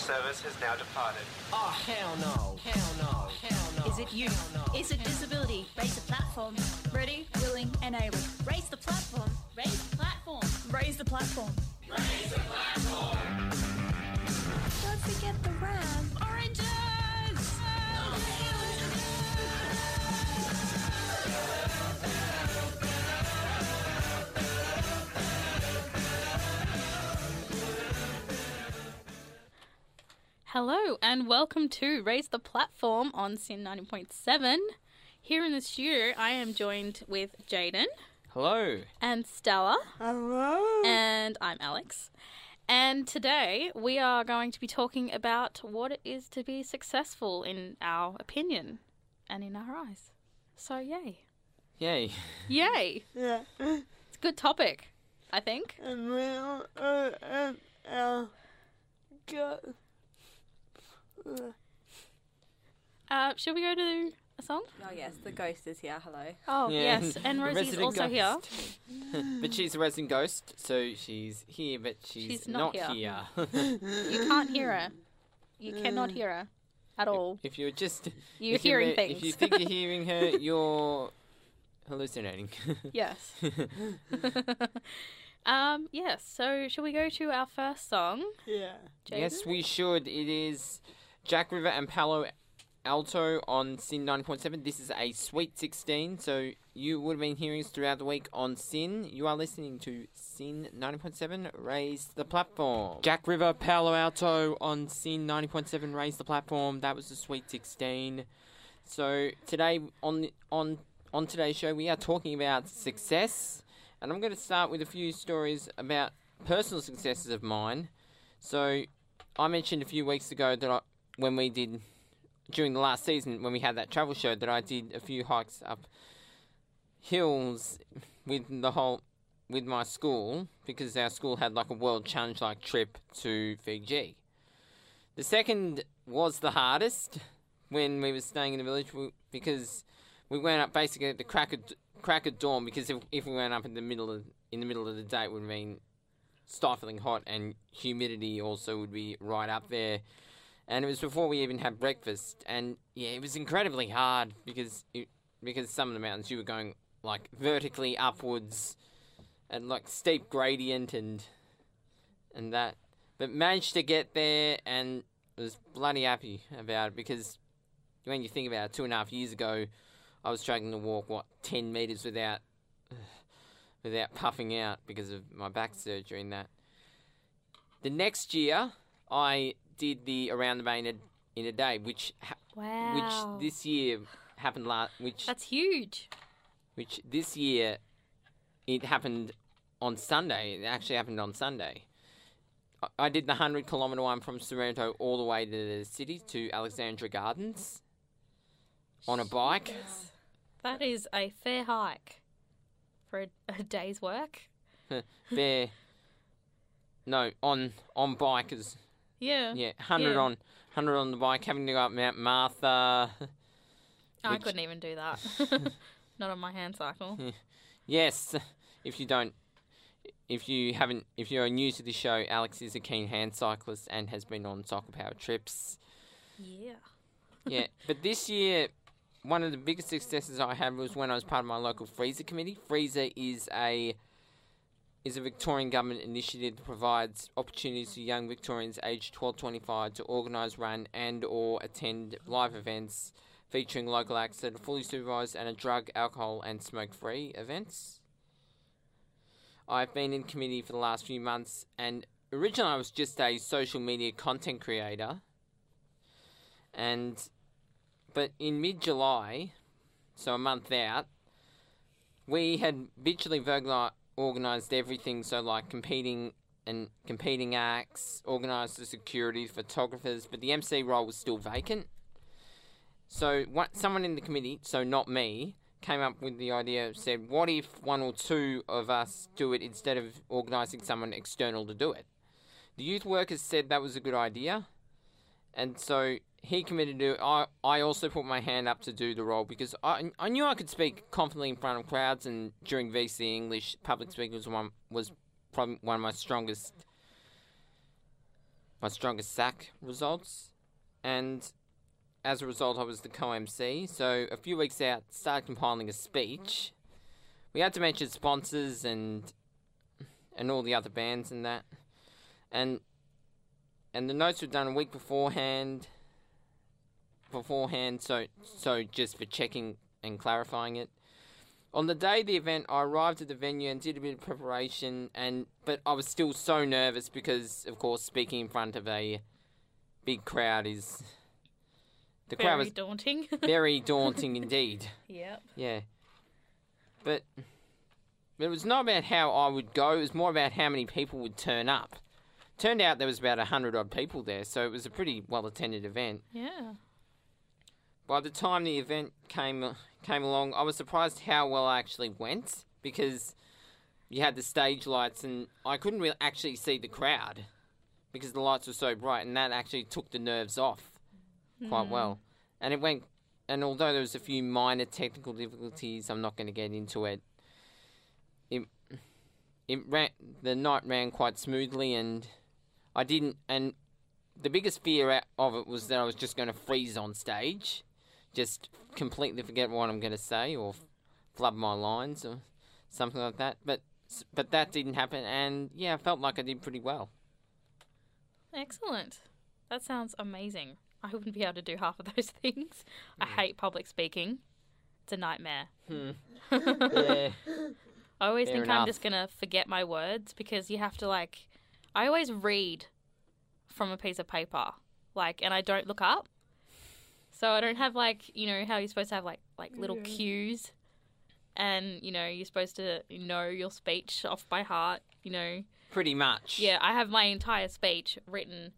service has now departed. Oh, hell no. Hell no. Hell no. Is it you? Hell no. Is it disability? Raise the platform. Ready, willing, and able. Raise the platform. Raise the platform. Raise the platform. Raise the platform. Don't forget the ram. Oranges! Oh. Hello and welcome to Raise the Platform on SYN 90.7. Here in the studio, I am joined with Jaden Hello. and Stella, Hello. and I'm Alex. And today we are going to be talking about what it is to be successful in our opinion and in our eyes. So, yay. Yay. Yay! Yeah. It's a good topic, I think. And we'll, uh, go. Uh, Uh, shall we go to a song? Oh yes, the ghost is here. Hello. Oh, Yeah. yes. And The Rosie's resident also here. ghost. but she's a resident ghost, so she's here, but she's, She's not here. here. You can't hear her. You cannot hear her at all. if you're just You're if hearing re- things. If you think you're hearing her, you're hallucinating. Yes. um, yes. So, shall we go to our first song? yeah. yes, we should. It is Jack River and Palo Alto on SYN 9.7. This is a Sweet 16, so you would have been hearing us throughout the week on SYN. You are listening to SYN 90.7, Raise the Platform. Jack River, Palo Alto on SYN 90.7, Raise the Platform. That was the Sweet 16. So today on on on today's show, we are talking about success, and I'm going to start with a few stories about personal successes of mine. So I mentioned a few weeks ago that I, when we did during the last season when we had that travel show that I did a few hikes up hills with the whole with my school because our school had like a world challenge like trip to Fiji. The second was the hardest when we were staying in the village because we went up basically at the crack of crack of dawn because if, if we went up in the middle of in the middle of the day it would mean stifling hot and humidity also would be right up there and it was before we even had breakfast. And yeah it was incredibly hard because it, because some of the mountains you were going like vertically upwards and like steep gradient and and that. But managed to get there and was bloody happy about it because when you think about it two and a half years ago I was struggling to walk what 10 meters without without puffing out because of my back surgery and that. The next year I did the around the main in a, in a day which ha- Wow. which this year happened last which That's huge. which this year it happened on Sunday. It actually happened on Sunday. I- I did the 100 kilometre one from Sorrento all the way to the city to Alexandra Gardens on a bike. That is a fair hike for a, a day's work. there. No, on on bike is Yeah. yeah, 100 Yeah. on 100 on the bike having to go up Mount Martha. I which- couldn't even do that. Not on my hand cycle. Yes, if you don't if you haven't if you're new to the show, Alex is a keen hand cyclist and has been on cycle power trips. Yeah. yeah, but this year, one of the biggest successes I had was when I was part of my local FReeZA committee. FReeZA is a is a Victorian government initiative that provides opportunities for young Victorians aged 12 to 25 to organise, run and or attend live events featuring local acts that are fully supervised and are drug, alcohol and smoke-free events. I've been in committee for the last few months and originally I was just a social media content creator and but in mid July, so a month out, we had virtually organised everything. So like competing and competing acts, organised the security, photographers, but the MC role was still vacant. So what, someone in the committee, so not me, came up with the idea. Said, what if one or two of us do it instead of organising someone external to do it? The youth workers said that was a good idea, and so he committed to it. I, I also put my hand up to do the role because I, I knew I could speak confidently in front of crowds, and during VCE English, public speaking was one was probably one of my strongest my strongest SAC results, and as a result, I was the co-MC. So a few weeks out, started compiling a speech. We had to mention sponsors and and all the other bands and that, and and the notes were done a week beforehand. Beforehand, so so just for checking and clarifying it. On the day of the event, I arrived at the venue and did a bit of preparation, and but I was still so nervous because, of course, speaking in front of a big crowd is the crowd Very was daunting. very daunting indeed. yep. Yeah, but but it was not about how I would go. It was more about how many people would turn up. Turned out there was about a hundred odd people there, so it was a pretty well attended event. Yeah. By the time the event came uh, came along, I was surprised how well I actually went because you had the stage lights and I couldn't really actually see the crowd because the lights were so bright, and that actually took the nerves off quite mm. well. And it went. And although there was a few minor technical difficulties, I'm not going to get into it. It it ran. The night ran quite smoothly, and I didn't. And the biggest fear of it was that I was just going to freeze on stage, just completely forget what I'm going to say or flub my lines or something like that. But but that didn't happen, and yeah, I felt like I did pretty well. Excellent. That sounds amazing. I wouldn't be able to do half of those things. I hate public speaking. It's a nightmare. Hmm. yeah. I always Fair think I'm just gonna forget my words because you have to like. I always read from a piece of paper, like, and I don't look up. So I don't have like you know how you're supposed to have like like little cues, and you know you're supposed to know your speech off by heart. You know, Pretty much. yeah, I have my entire speech written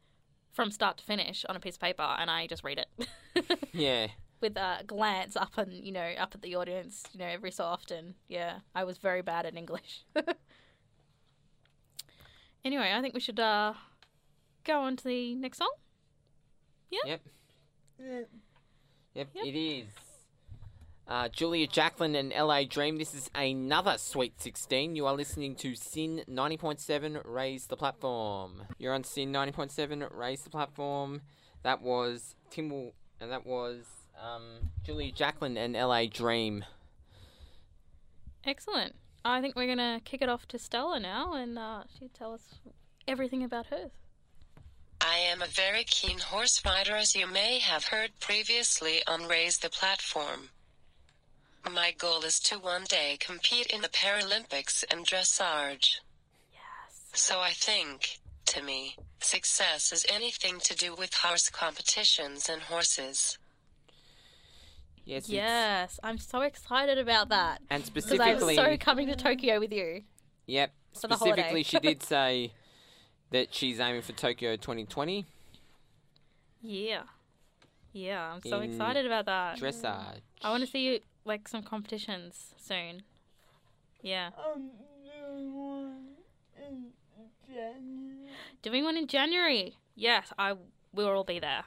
from start to finish on a piece of paper, and I just read it. Yeah. with a glance up and you know up at the audience you know every so often yeah i was very bad at english anyway i think we should uh go on to the next song Yep. Yeah. Yep, Yep. it is. Uh, Julia Jacklin and LA Dream. This is another Sweet 16. You are listening to SYN 90.7 Raise the Platform. You're on SYN 90.7 Raise the Platform. That was Timble, and that was um, Julia Jacklin and LA Dream. excellent i think we're gonna kick it off to stella now and uh she'll tell us everything about hers I am a very keen horse rider, as you may have heard previously on Raise the Platform. My goal is to one day compete in the Paralympics and dressage. yes So I think, to me, success is anything to do with horse competitions and horses. Yes. it's- yes i'm so excited about that And specifically, i'm so coming to tokyo with you yep. for the. Specifically, she did say that she's aiming for Tokyo 2020 yeah yeah i'm so In excited about that dressage. I want to see you like some competitions soon. Yeah, Um, there one in January. doing one in January. Yes, I we will all be there.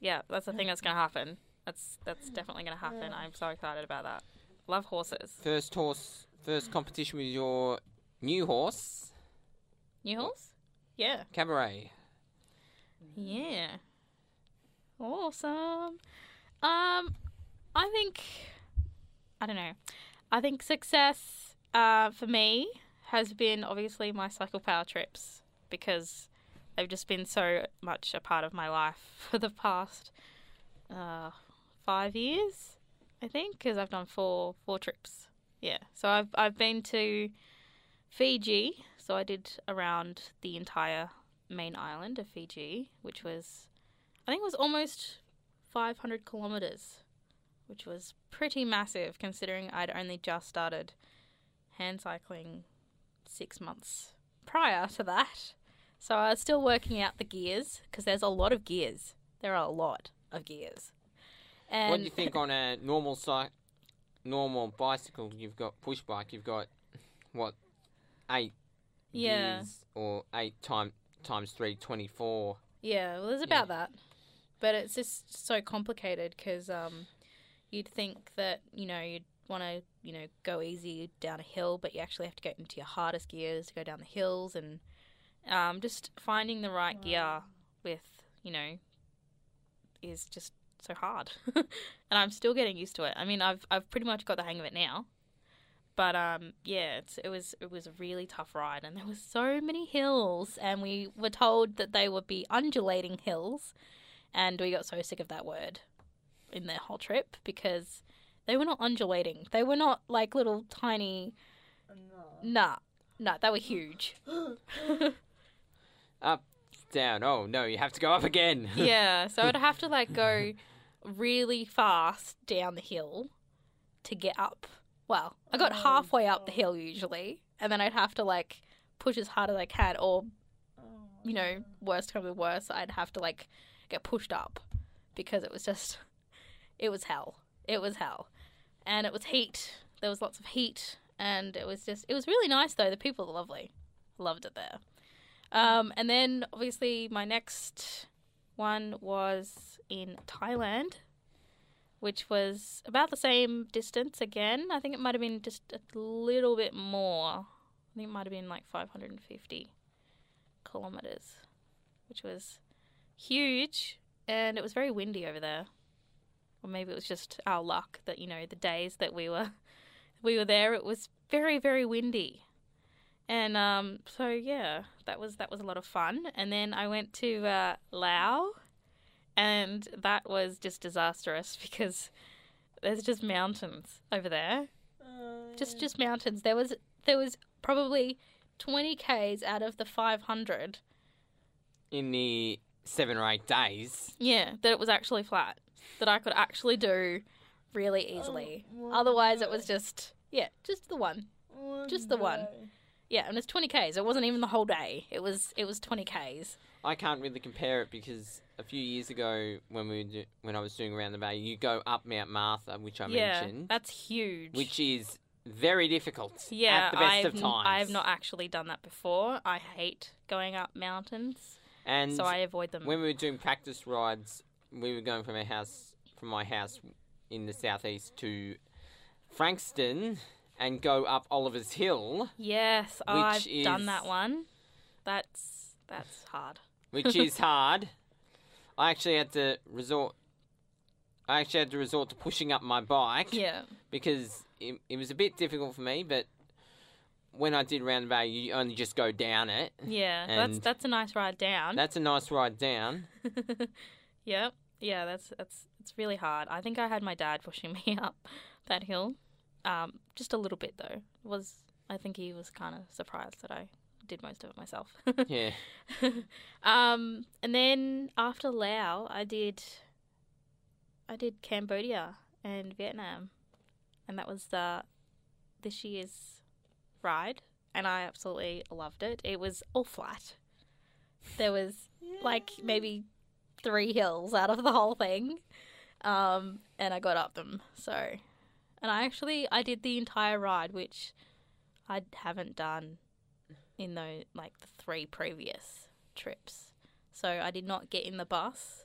Yeah, that's the thing that's gonna happen. That's that's definitely gonna happen. I'm so excited about that. Love horses. First horse, first competition with your new horse, New horse? Yeah. Cabaret. Yeah. Awesome. Um, I think I don't know. I think success uh, for me has been obviously my cycle power trips because they've just been so much a part of my life for the past uh, five years, I think, because I've done four four trips. Yeah, so I've I've been to Fiji, so I did around the entire main island of Fiji, which was I think it was almost 500 kilometers, which was pretty massive considering I'd only just started hand cycling six months prior to that. So I was still working out the gears because there's a lot of gears. There are a lot of gears. And what do you think on a normal cycle, normal bicycle? You've got push bike. You've got what eight Yeah. gears or eight time times three, 24. Yeah, well, it's about that, but it's just so complicated because um, you'd think that you know you'd want to you know go easy down a hill, but you actually have to go into your hardest gears to go down the hills, and um, just finding the right gear with, you know, is just so hard. and I'm still getting used to it. I mean, I've I've pretty much got the hang of it now. But um yeah, it's, it was it was a really tough ride and there were so many hills and we were told that they would be undulating hills and we got so sick of that word in the whole trip because they were not undulating. They were not like little tiny Nah. Nah, they were huge. Up, down. Oh no, you have to go up again. yeah, so I'd have to like go really fast down the hill to get up. Well, I got halfway up the hill usually, and then I'd have to like push as hard as I can, or you know, worst come to worst, I'd have to like get pushed up because it was just, it was hell. It was hell, and it was heat. There was lots of heat, and it was just, it was really nice though. The people are lovely. Loved it there. Um, and then obviously my next one was in Thailand, which was about the same distance again. I think it might have been just a little bit more. I think it might have been like 550 kilometers, which was huge. And it was very windy over there. Or maybe it was just our luck that, you know, the days that we were we were there, it was very, very windy. And um, so yeah, that was that was a lot of fun. And then I went to uh, Laos, and that was just disastrous because there's just mountains over there, just just mountains. There was there was probably twenty k's out of the five hundred. In the seven or eight days. Yeah, that it was actually flat, that I could actually do really easily. Otherwise, it was just yeah, just the one. Just the one. Yeah, and it's twenty k's. It wasn't even the whole day. It was it was twenty k's. I can't really compare it because a few years ago, when we were do, when I was doing around the bay, you go up Mount Martha, which I yeah, mentioned, that's huge. which is very difficult. yeah, at the best I've, of times. I've not actually done that before. I hate going up mountains, And so I avoid them. when we were doing practice rides, we were going from our house, from my house in the southeast to Frankston, and go up Oliver's Hill, yes, I've which done that one. That's that's hard. which is hard. I actually had to resort. I actually had to resort to pushing up my bike Yeah, because it, it was a bit difficult for me. But when I did round the you only just go down it. yeah. that's that's a nice ride down. That's a nice ride down. Yep. Yeah, that's that's it's really hard. I think I had my dad pushing me up that hill. Um, just a little bit though. Was I think he was kind of surprised that I did most of it myself. Yeah. um, and then after Laos, I did I did Cambodia and Vietnam, and that was the this year's ride, and I absolutely loved it. It was all flat. There was like maybe three hills out of the whole thing, um, and I got up them. So, and I actually I did the entire ride, which I haven't done in those like the three previous trips. So I did not get in the bus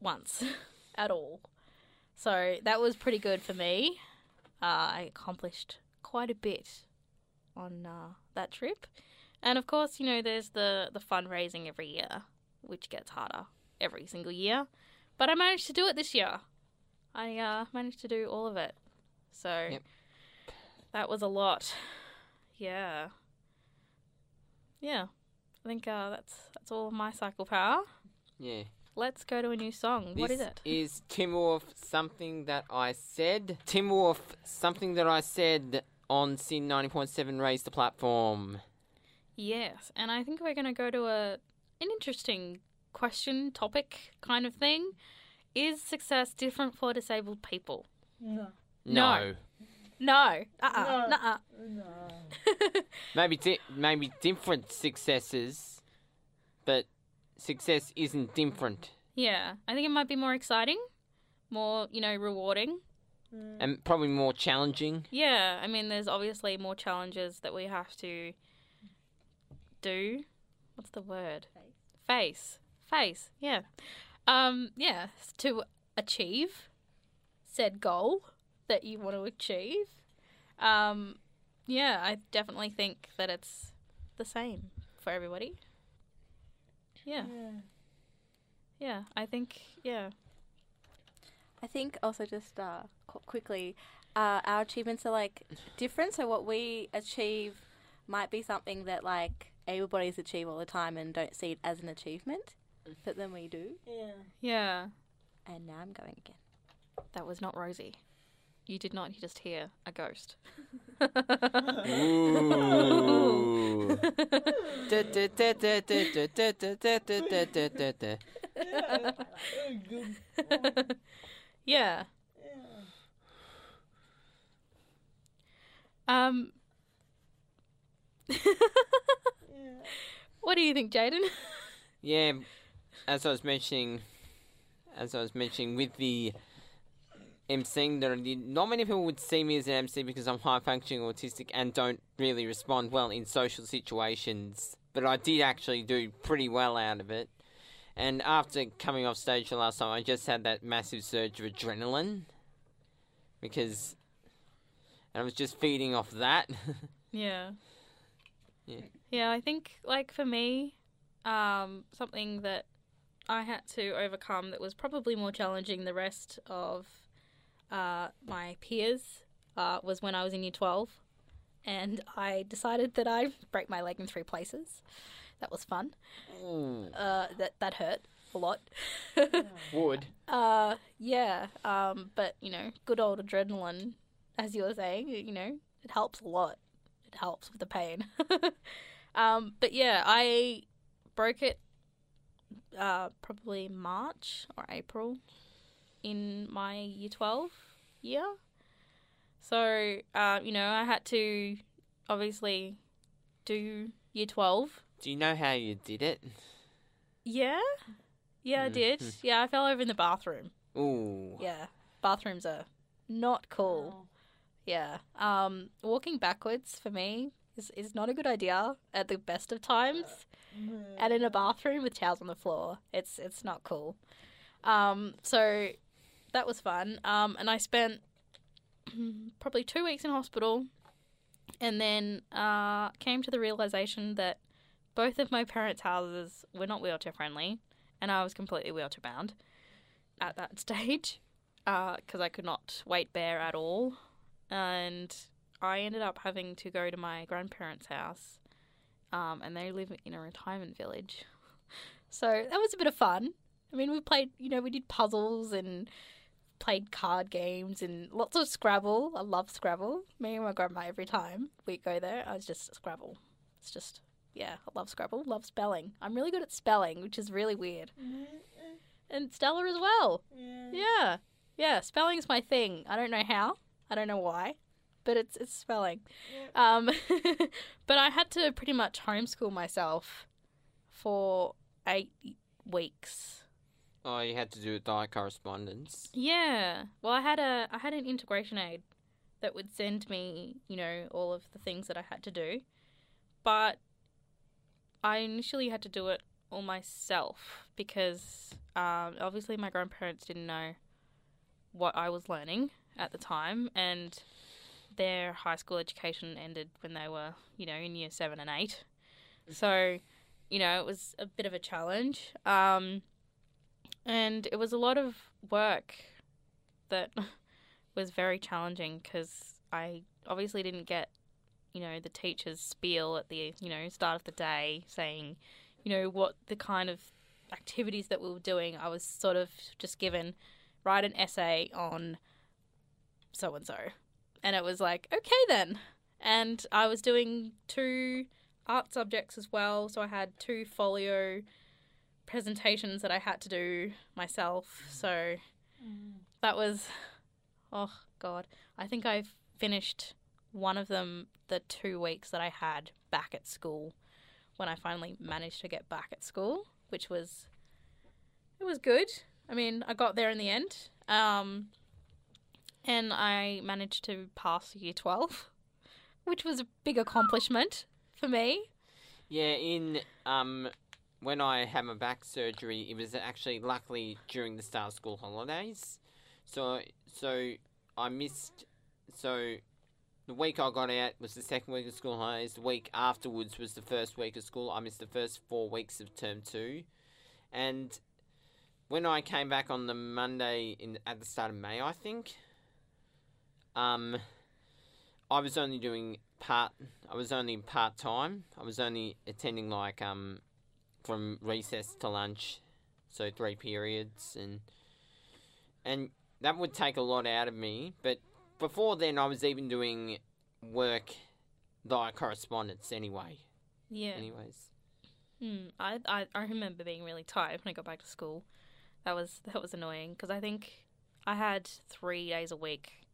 once at all. So that was pretty good for me. Uh, I accomplished quite a bit on uh, that trip, and of course, you know, there's the the fundraising every year, which gets harder every single year. But I managed to do it this year. I uh, managed to do all of it. So Yep. that was a lot. Yeah. Yeah. I think uh, that's that's all of my cycle power. Yeah. Let's go to a new song. what is This it? Is Timberwolf something that I said? Timberwolf something that I said on SYN 90.7 Raise the Platform. Yes, and I think we're going to go to a an interesting question topic kind of thing. Is success different for disabled people? No. No. No. Uh-uh. No. Nuh-uh. No. Maybe di- maybe different successes, but success isn't different. Yeah, I think it might be more exciting, more, you know, rewarding. Mm. And probably more challenging. Yeah, I mean, there's obviously more challenges that we have to do. What's the word? Face. Face. Yeah. Um. Yeah. To achieve said goal that you want to achieve. Um. Yeah, I definitely think that it's the same for everybody. Yeah. Yeah, I think yeah. I think also just uh, qu- quickly, uh, our achievements are like different. So what we achieve might be something that like able bodies achieve all the time and don't see it as an achievement, but then we do. Yeah. Yeah. And now I'm going again. That was not Rosie. You did not just hear a ghost. Ooh. Yeah. Um. what do you think, Jaden? Yeah, as I was mentioning, as I was mentioning with the emceeing, there not many people would see me as an MC because I'm high functioning autistic and don't really respond well in social situations. But I did actually do pretty well out of it. And after coming off stage the last time, I just had that massive surge of adrenaline because, and I was just feeding off that. Yeah. Yeah. Yeah, I think like for me, um, something that I had to overcome that was probably more challenging the rest of uh, my peers uh, was when I was in year twelve, and I decided that I'd break my leg in three places. That was fun. Ooh, Uh, that that hurt a lot. would. Uh, yeah. Um, but you know, good old adrenaline, as you were saying, you know, it helps a lot. It helps with the pain. um, but yeah, I broke it. Uh, probably March or April, in my year twelve year. So, uh, you know, I had to obviously do year twelve. Do you know how you did it? Yeah, yeah, I did. Mhm. Yeah, I fell over in the bathroom. Ooh. Yeah, bathrooms are not cool. Yeah. Um, walking backwards for me is, is not a good idea at the best of times. And in a bathroom with towels on the floor, it's it's not cool. Um, so that was fun. Um, and I spent probably two weeks in hospital, and then uh, came to the realization that both of my parents' houses were not wheelchair friendly, and I was completely wheelchair bound at that stage because I could not weight bear at all, and I ended up having to go to my grandparents' house, um, and they live in a retirement village. So that was a bit of fun. I mean, we played, you know, we did puzzles and played card games and lots of Scrabble. I love Scrabble. Me and my grandma every time we go there, I was just Scrabble. It's just, yeah, I love Scrabble. Love spelling. I'm really good at spelling, which is really weird. And Stella as well. Yeah. Yeah, spelling's my thing. I don't know how. I don't know why. But it's it's spelling. Um but I had to pretty much homeschool myself for 8 weeks. Oh, you had to do a diet correspondence. Yeah. Well, I had a I had an integration aid that would send me, you know, all of the things that I had to do. But I initially had to do it all myself because um, obviously my grandparents didn't know what I was learning at the time, and their high school education ended when they were, you know, in year seven and eight. So, you know, it was a bit of a challenge. Um, and it was a lot of work that was very challenging because I obviously didn't get, you know, the teacher's spiel at the, you know, start of the day saying, you know, what the kind of activities that we were doing. I was sort of just given write an essay on so and so. And it was like, okay then. And I was doing two art subjects as well. So I had two folio presentations that I had to do myself. So that was, oh God. I think I finished one of them the two weeks that I had back at school when I finally managed to get back at school, which was, it was good. I mean, I got there in the end. Um, and I managed to pass year 12, which was a big accomplishment for me. Yeah, in um when I had my back surgery, it was actually luckily during the start of school holidays. So so I missed so the week I got out was the second week of school holidays. The week afterwards was the first week of school. I missed the first four weeks of term two. And when I came back on the Monday in at the start of May, I think, um, I was only doing part. I was only part time. I was only attending like um, from recess to lunch, so three periods, and and that would take a lot out of me. But before then, I was even doing work via correspondence anyway. Yeah. Anyways, Hmm. I, I I remember being really tired when I got back to school. That was that was annoying because I think I had three days a week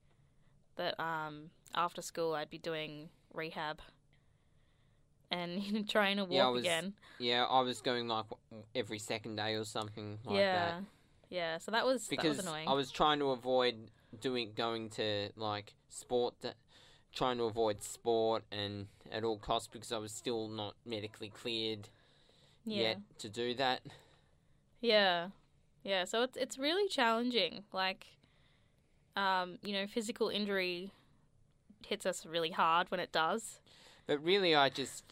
that um after school I'd be doing rehab and you know, trying to walk Yeah, I was- again. yeah, I was going like every second day or something like yeah. that. Yeah. So that was that because was annoying. I was trying to avoid doing going to like sport, that, trying to avoid sport and at all costs because I was still not medically cleared yeah. yet to do that. Yeah. Yeah, so it's it's really challenging. Like um, you know, physical injury hits us really hard when it does. But really, I just,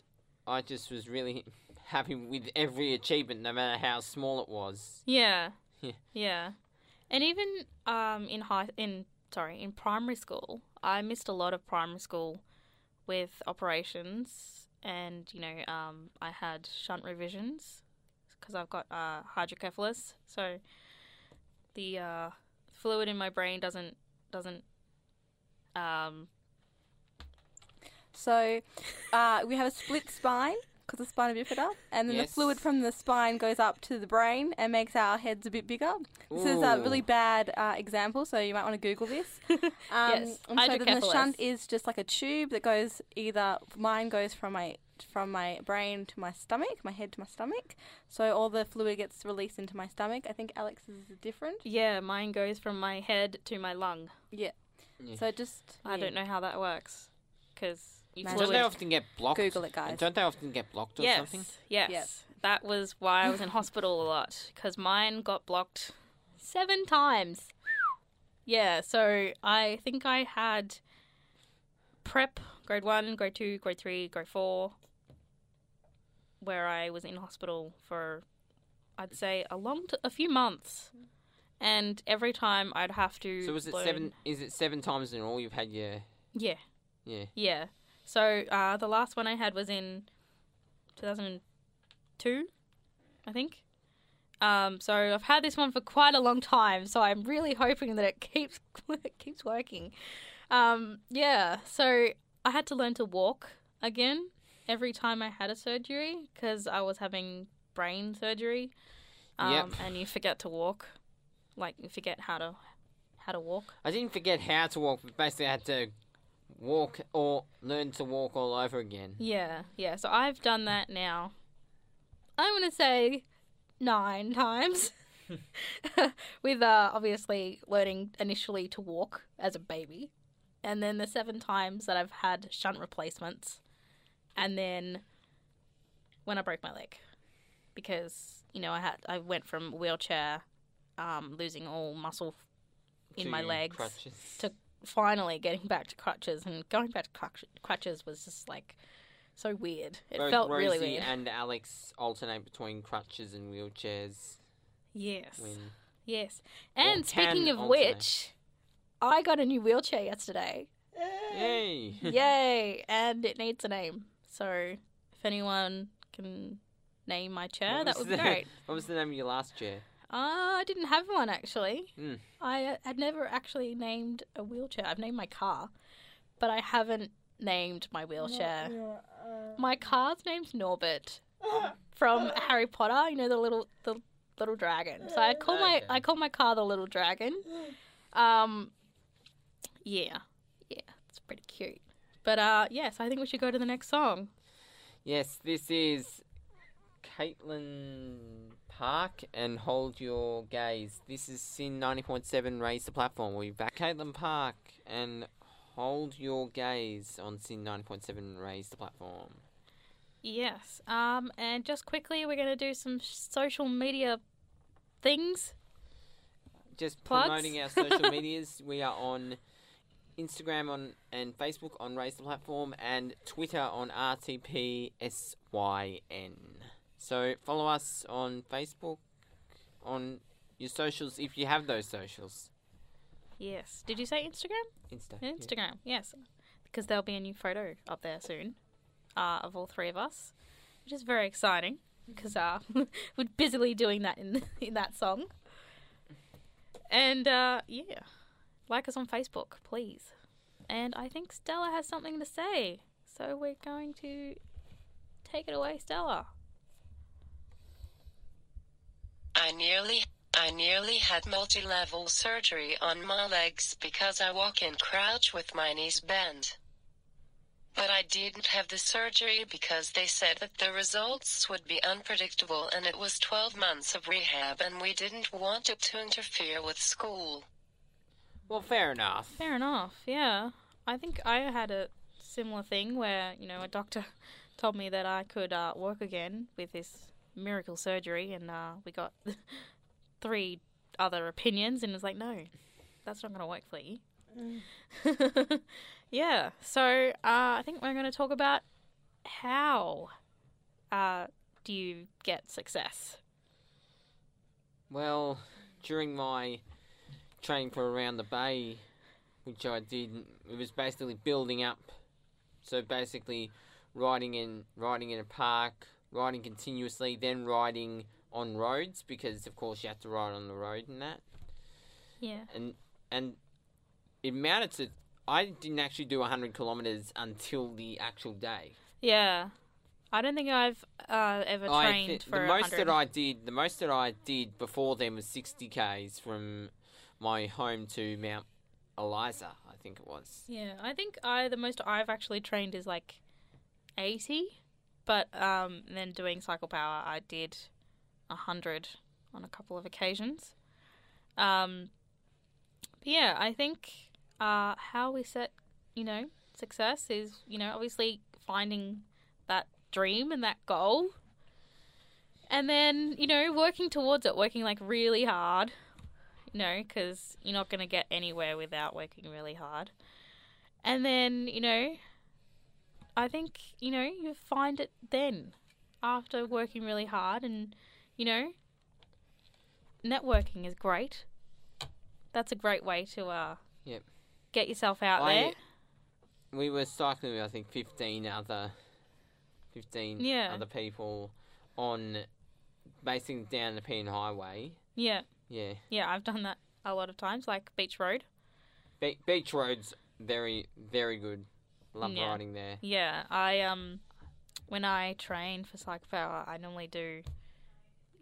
I just was really happy with every achievement, no matter how small it was. Yeah. Yeah. Yeah. And even um in high in sorry, in primary school, I missed a lot of primary school with operations and you know, um I had shunt revisions because I've got uh hydrocephalus. So the uh fluid in my brain doesn't doesn't um So uh, we have a split spine because of spina bifida, and then Yes. the fluid from the spine goes up to the brain and makes our heads a bit bigger. This is a really bad uh, example, so you might want to Google this. Um, Yes, and so then the shunt is just like a tube that goes either mine goes from my from my brain to my stomach, my head to my stomach. So all the fluid gets released into my stomach. I think Alex's is different. yeah, mine goes from my head to my lung. Yeah. So it just I yeah. don't know how that works because. Don't they often get blocked? Google it, guys. Don't they often get blocked or yes, something? Yes. Yep. That was why I was in hospital a lot because mine got blocked seven times. Yeah, so I think I had prep grade one, grade two, grade three, grade four, where I was in hospital for, I'd say, a long, t- a few months. And every time I'd have to. So was it learn- seven? Is it seven times in all you've had your? Yeah. Yeah. Yeah. So uh, the last one I had was in 2002, I think. Um, so I've had this one for quite a long time. So I'm really hoping that it keeps it keeps working. Um, yeah. So I had to learn to walk again every time I had a surgery because I was having brain surgery. Um, Yep. And you forget to walk, like you forget how to how to walk. I didn't forget how to walk, but basically I had to walk or learn to walk all over again. Yeah, yeah. So I've done that now. I'm gonna say nine times. With uh, obviously learning initially to walk as a baby, and then the seven times that I've had shunt replacements, and then when I broke my leg, because you know I had I went from wheelchair, um, losing all muscle in To my legs crutches. to finally getting back to crutches and going back to crutch- crutches was just like so weird. It Both felt Rosie really weird. and Alex alternate between crutches and wheelchairs yes. when Yes. And speaking of alternate. which, I got a new wheelchair yesterday. Yay! Yay! And it needs a name. So if anyone can name my chair, that was would be the- great. What was the name of your last chair? Uh, I didn't have one actually. Mm. I uh, had never actually named a wheelchair. I've named my car, but I haven't named my wheelchair. My car's name's Norbert from Harry Potter. You know the little the little dragon. So I call my I call my car the little dragon. Um, yeah, yeah, it's pretty cute. But uh, yes, I think we should go to the next song. Yes, this is Caitlin Park and Hold Your Gaze. This is SYN 90.7 Raise the Platform. We're back. Caitlin Park and Hold Your Gaze on SYN 90.7 Raise the Platform. Yes. Um, and just quickly, we're gonna do some social media things. Just Plugs? promoting our social medias. We are on Instagram on and Facebook on Raise the Platform and Twitter on RTPSYN. So follow us on Facebook on your socials if you have those socials. Yes. Did you say Instagram? Insta. yeah. Instagram, yes. Because there'll be a new photo up there soon uh, of all three of us, which is very exciting because uh, we're busily doing that in in that song. And uh, yeah, like us on Facebook, please. And I think Stella has something to say, so we're going to take it away, Stella. I nearly I nearly had multi-level surgery on my legs because I walk in crouch with my knees bent. But I didn't have the surgery because they said that the results would be unpredictable and it was 12 months of rehab and we didn't want it to interfere with school. Well, fair enough. Fair enough. Yeah, I think I had a similar thing where you know a doctor told me that I could uh, work again with this miracle surgery, and uh, we got three other opinions, and it was like, no, that's not going to work for you. yeah. So uh, I think we're going to talk about how uh, do you get success. Well, during my training for around the bay, which I did, it was basically building up. So basically, riding in riding in a park, riding continuously, then riding on roads because of course you have to ride on the road and that, Yeah. and and it amounted to. I didn't actually do 100 kilometers until the actual day. Yeah. I don't think I've uh, ever I trained for the most 100. that I did, the most that I did before then was 60 k's from my home to Mount Eliza, I think it was. Yeah, I think I the most I've actually trained is like eighty, but um, then doing cycle power, I did hundred on a couple of occasions. Um, yeah, I think uh, how we set, you know, success is you know obviously finding that dream and that goal, and then you know working towards it, working like really hard. Know, because you're not going to get anywhere without working really hard. And then, you know, I think, you know, you find it then after working really hard and, you know, networking is great. That's a great way to uh Yep. get yourself out I- there. We were cycling with I think 15 other 15 Yeah. other people on basically down the Penn Highway. Yeah. Yeah. Yeah, I've done that a lot of times like Beach Road. Be- beach roads very very good. Love Yeah. riding there. Yeah, I um when I train for Cycle Power, I normally do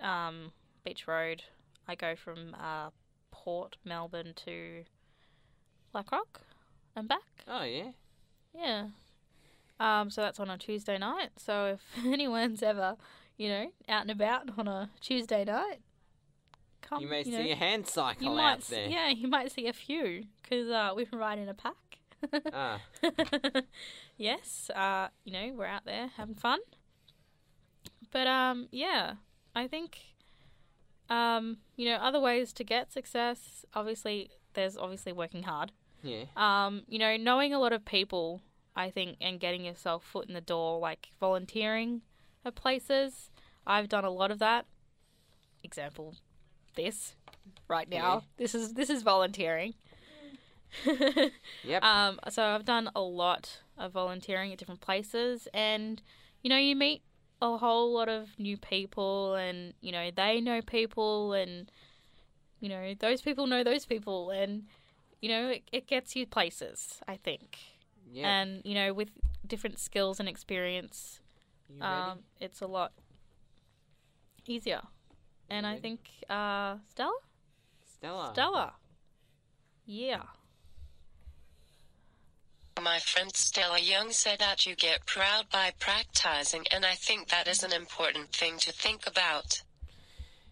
um Beach Road. I go from uh Port Melbourne to Blackrock and back. Oh yeah. Yeah. Um so that's on a Tuesday night. So if anyone's ever, you know, out and about on a Tuesday night, come You may know, see a hand you cycle might out s- there. Yeah, you might see a few cuz uh we can ride in a pack. Ah. yes, uh, you know, we're out there having fun. But um, yeah, I think um, you know, other ways to get success, obviously there's obviously working hard. Yeah. Um, you know, knowing a lot of people, I think, and getting yourself foot in the door, like volunteering at places. I've done a lot of that. Example, this right now. Yeah. This is this is volunteering. Yep. Um, so I've done a lot of volunteering at different places, and you know, you meet a whole lot of new people, and you know, they know people, and you know, those people know those people, and you know, it, it gets you places. I think, yeah. and you know, with different skills and experience, um, it's a lot easier. And I think uh, Stella, Stella. Stella, yeah. My friend Stella Young said that you get proud by practicing, and I think that is an important thing to think about.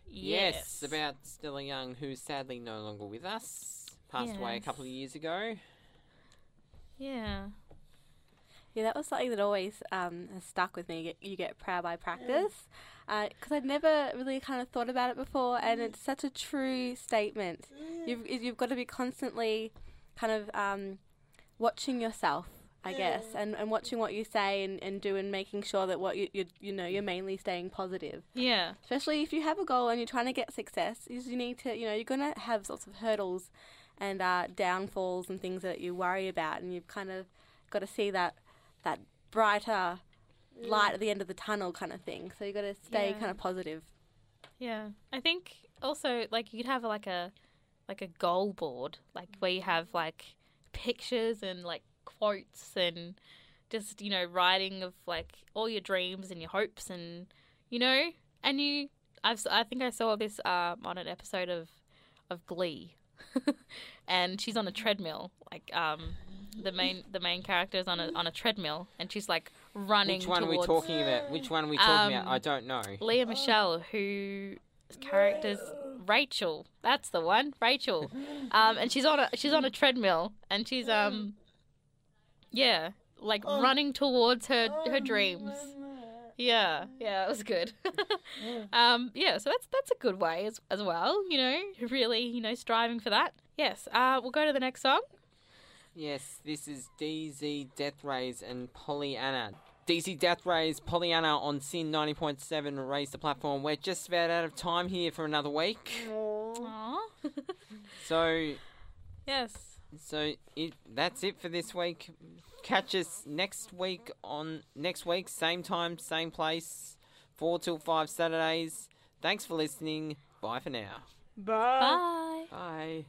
Yes, about Stella Young, who's sadly no longer with us. Passed away a couple of years ago. Yeah. Yeah, that was something that always um, has stuck with me. You get, you get proud by practice. Because I'd never really kind of thought about it before, and it's such a true statement. You've, you've got to be constantly kind of um, watching yourself I guess, and, and watching what you say and, and do and making sure that what you, you you know you're mainly staying positive. Yeah. Especially if you have a goal and you're trying to get success, is you need to you know you're gonna have lots of hurdles and uh, downfalls and things that you worry about, and you've kind of got to see that that brighter light at the end of the tunnel kind of thing. So you got to stay Yeah. kind of positive. Yeah, I think also like you'd have like a like a goal board, like where you have like pictures and like quotes and just you know writing of like all your dreams and your hopes and you know and you I've s- I think I saw this um, on an episode of of Glee, and she's on a treadmill like um. The main the main character is on a on a treadmill and she's like running. Which one are we talking about? Which one are we talking about? Um, I don't know. Lea Michele, who character's Rachel. That's the one, Rachel. Um, and she's on a she's on a treadmill, and she's um, yeah, like running towards her her dreams. Yeah, yeah, it was good. um, yeah, so that's that's a good way as as well. You know, really, you know, striving for that. Yes. Uh, we'll go to the next song. Yes, this is DZ Deathrays and Pollyanna. DZ Deathrays, Pollyanna on SYN 90.7 raise the platform. We're just about out of time here for another week. Aww. So, yes. so it, that's it for this week. Catch us next week on next week, same time, same place, 4 till 5 Saturdays. Thanks for listening. Bye for now. Bye. Bye. Bye.